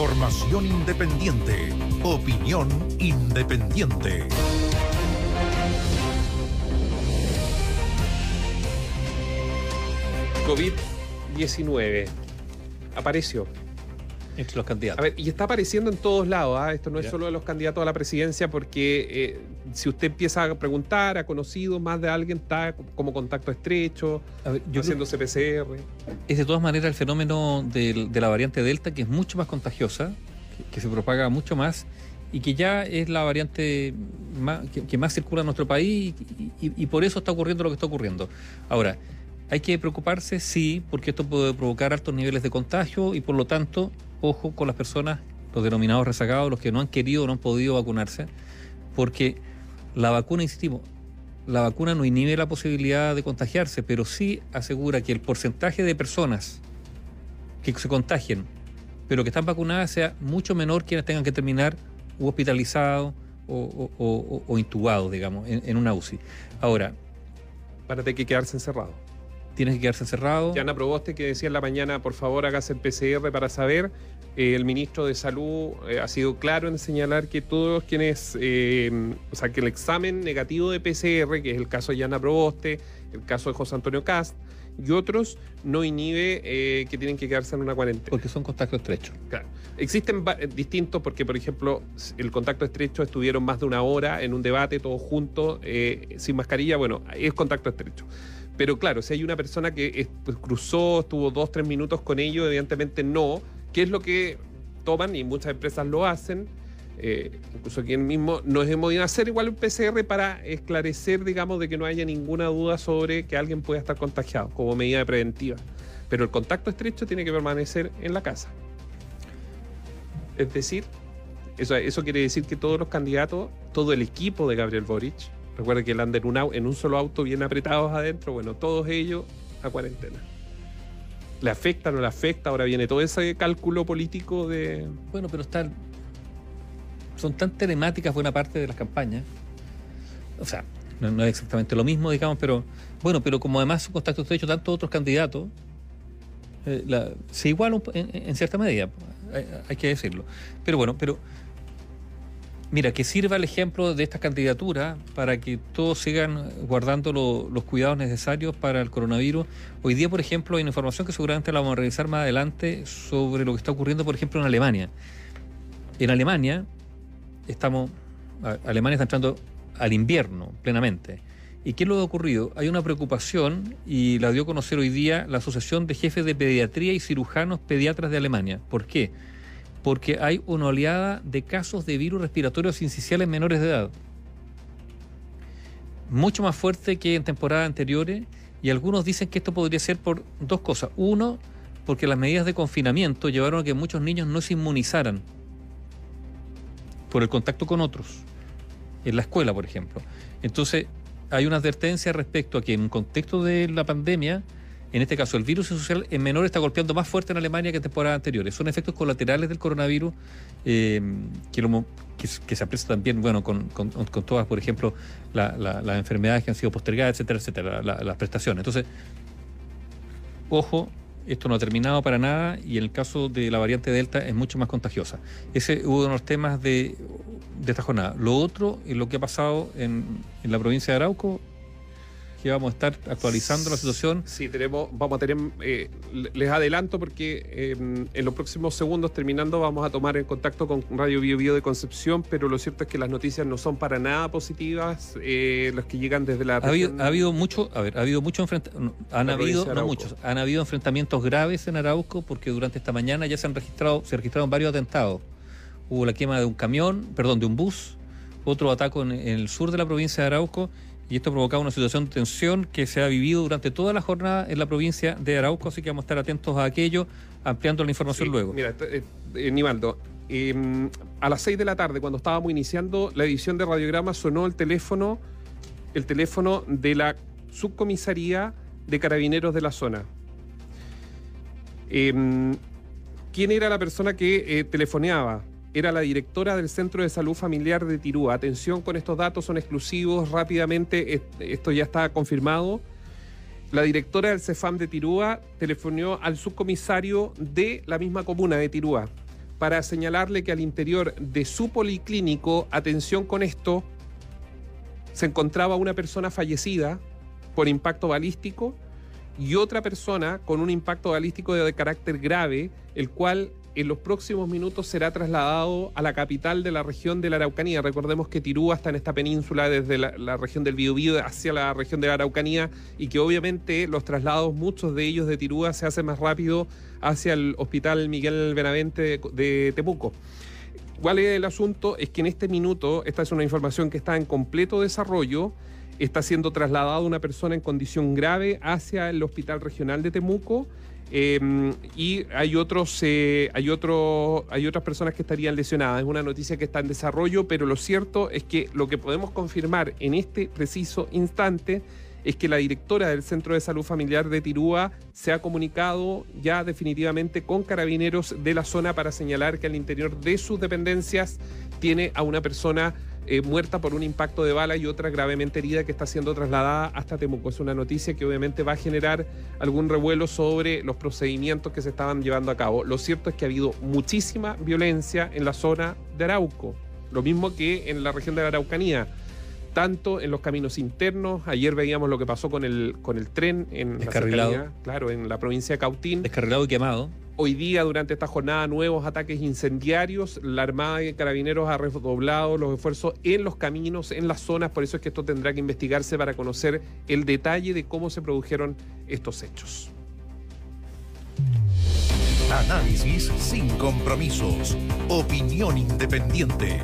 Información independiente. Opinión independiente. COVID-19 apareció. Entre los candidatos. A ver, y está apareciendo en todos lados. ¿ah? Esto no es solo de los candidatos a la presidencia, porque eh, si usted empieza a preguntar, ha conocido más de alguien, está como contacto estrecho, ver, yo haciéndose PCR. es de todas maneras el fenómeno de, la variante Delta, que es mucho más contagiosa, que, que se propaga mucho más y que ya es la variante más- que, que más circula en nuestro país y, y- y por eso está ocurriendo lo que está ocurriendo. Ahora, hay que preocuparse, sí, porque esto puede provocar altos niveles de contagio y por lo tanto, ojo con las personas, los denominados rezagados, los que no han querido o no han podido vacunarse, porque la vacuna, insistimos, la vacuna no inhibe la posibilidad de contagiarse, pero sí asegura que el porcentaje de personas que se contagien, pero que están vacunadas, sea mucho menor quienes tengan que terminar u hospitalizados o, o- o- o intubados, digamos, en, en una UCI. Ahora, Para tener que quedarse encerrado. tienes que quedarse encerrado. Yana Proboste que decía en la mañana, por favor, hágase el PCR para saber. Eh, el ministro de Salud eh, ha sido claro en señalar que todos quienes, eh, o sea, que el examen negativo de PCR, que es el caso de Yana Proboste, el caso de José Antonio Cast y otros, no inhibe eh, que tienen que quedarse en una cuarentena. Porque son contactos estrechos. Claro. Existen distintos porque, por ejemplo, el contacto estrecho estuvieron más de una hora en un debate todos juntos, eh, sin mascarilla, bueno, es contacto estrecho. Pero claro, si hay una persona que es- pues, cruzó, estuvo dos, tres minutos con ellos, evidentemente no, que es lo que toman y muchas empresas lo hacen. eh, incluso aquí mismo nos hemos ido a hacer igual un PCR para esclarecer, digamos, de que no haya ninguna duda sobre que alguien pueda estar contagiado como medida preventiva. Pero el contacto estrecho tiene que permanecer en la casa. Es decir, eso, quiere decir que todos los candidatos, todo el equipo de Gabriel Boric, recuerda que él anda en un, en un solo auto bien apretados adentro, bueno, todos ellos a cuarentena. ¿Le afecta, no le afecta? Ahora viene todo ese cálculo político de... Bueno, pero están. Son tan telemáticas buena parte de las campañas. O sea, no, es exactamente lo mismo, digamos, pero. Bueno, pero como además son contactos estrechos tantos otros candidatos, eh, se iguala en cierta medida, hay, hay que decirlo. Pero bueno, pero. Mira, que sirva el ejemplo de esta candidatura para que todos sigan guardando lo- los cuidados necesarios para el coronavirus. Hoy día, por ejemplo, hay una información que seguramente la vamos a revisar más adelante sobre lo que está ocurriendo, por ejemplo, en Alemania. En Alemania, estamos. Alemania está entrando al invierno plenamente. ¿Y qué es lo que ha ocurrido? Hay una preocupación y la dio a conocer hoy día la Asociación de Jefes de Pediatría y Cirujanos Pediatras de Alemania. ¿Por qué? Porque hay una oleada de casos de virus respiratorios sinciciales menores de edad. Mucho más fuerte que en temporadas anteriores y algunos dicen que esto podría ser por dos cosas. Uno, porque las medidas de confinamiento llevaron a que muchos niños no se inmunizaran por el contacto con otros, en la escuela, por ejemplo. Entonces, hay una advertencia respecto a que en contexto de la pandemia, en este caso el virus social en menor está golpeando más fuerte en Alemania que en temporadas anteriores. Son efectos colaterales del coronavirus eh, que, se aprecia también, bueno, con, todas, por ejemplo, la- la- las enfermedades que han sido postergadas, etcétera, etcétera, la- las prestaciones. Entonces, ojo, esto no ha terminado para nada y en el caso de la variante Delta es mucho más contagiosa. Ese hubo uno de los temas de, esta jornada. Lo otro es lo que ha pasado en la provincia de Arauco, que vamos a estar actualizando la situación. Sí, tenemos, vamos a tener, eh, le- les adelanto porque eh, en los próximos segundos terminando vamos a tomar en contacto con Radio Bio Bio de Concepción, pero lo cierto es que las noticias no son para nada positivas, eh, las que llegan desde la Ha habido, ha habido mucho, a ver, ha habido mucho enfrenta- no, han habido, no muchos, han habido enfrentamientos graves en Arauco porque durante esta mañana ya se han registrado, se registraron varios atentados. Hubo la quema de un camión, perdón, de un bus, otro ataque en, en el sur de la provincia de Arauco y esto ha provocado una situación de tensión que se ha vivido durante toda la jornada en la provincia de Arauco, así que vamos a estar atentos a aquello, ampliando la información Sí, luego. Mira, eh, eh, Nivaldo, eh, a las 6 de la tarde, cuando estábamos iniciando la edición de Radiograma, sonó el teléfono, el teléfono de la subcomisaría de carabineros de la zona. Eh, ¿Quién era la persona que eh, telefoneaba? Era la directora del Centro de Salud Familiar de Tirúa. Atención con estos datos, son exclusivos rápidamente. est- Esto ya está confirmado. La directora del CEFAM de Tirúa telefonó al subcomisario de la misma comuna de Tirúa para señalarle que al interior de su policlínico, atención con esto, se encontraba una persona fallecida por impacto balístico y otra persona con un impacto balístico de carácter grave, el cual en los próximos minutos será trasladado a la capital de la región de la Araucanía. Recordemos que Tirúa está en esta península desde la, región del Biobío hacia la región de la Araucanía y que obviamente los traslados, muchos de ellos de Tirúa, se hacen más rápido hacia el Hospital Miguel Benavente de, de Temuco. ¿Cuál es el asunto? Es que en este minuto, esta es una información que está en completo desarrollo, está siendo trasladada una persona en condición grave hacia el Hospital Regional de Temuco Em, y hay otros, eh, hay hay otras personas que estarían lesionadas. Es una noticia que está en desarrollo, pero lo cierto es que lo que podemos confirmar en este preciso instante es que la directora del Centro de Salud Familiar de Tirúa se ha comunicado ya definitivamente con carabineros de la zona para señalar que al interior de sus dependencias tiene a una persona eh, muerta por un impacto de bala y otra gravemente herida que está siendo trasladada hasta Temuco. Es una noticia que obviamente va a generar algún revuelo sobre los procedimientos que se estaban llevando a cabo. Lo cierto es que ha habido muchísima violencia en la zona de Arauco, lo mismo que en la región de la Araucanía tanto en los caminos internos. Ayer veíamos lo que pasó con el, con el tren en la claro, en la provincia de Cautín. Descarrilado y quemado. Hoy día, durante esta jornada, nuevos ataques incendiarios. La Armada de Carabineros ha redoblado los esfuerzos en los caminos, en las zonas. Por eso es que esto tendrá que investigarse para conocer el detalle de cómo se produjeron estos hechos. Análisis sin compromisos. Opinión independiente.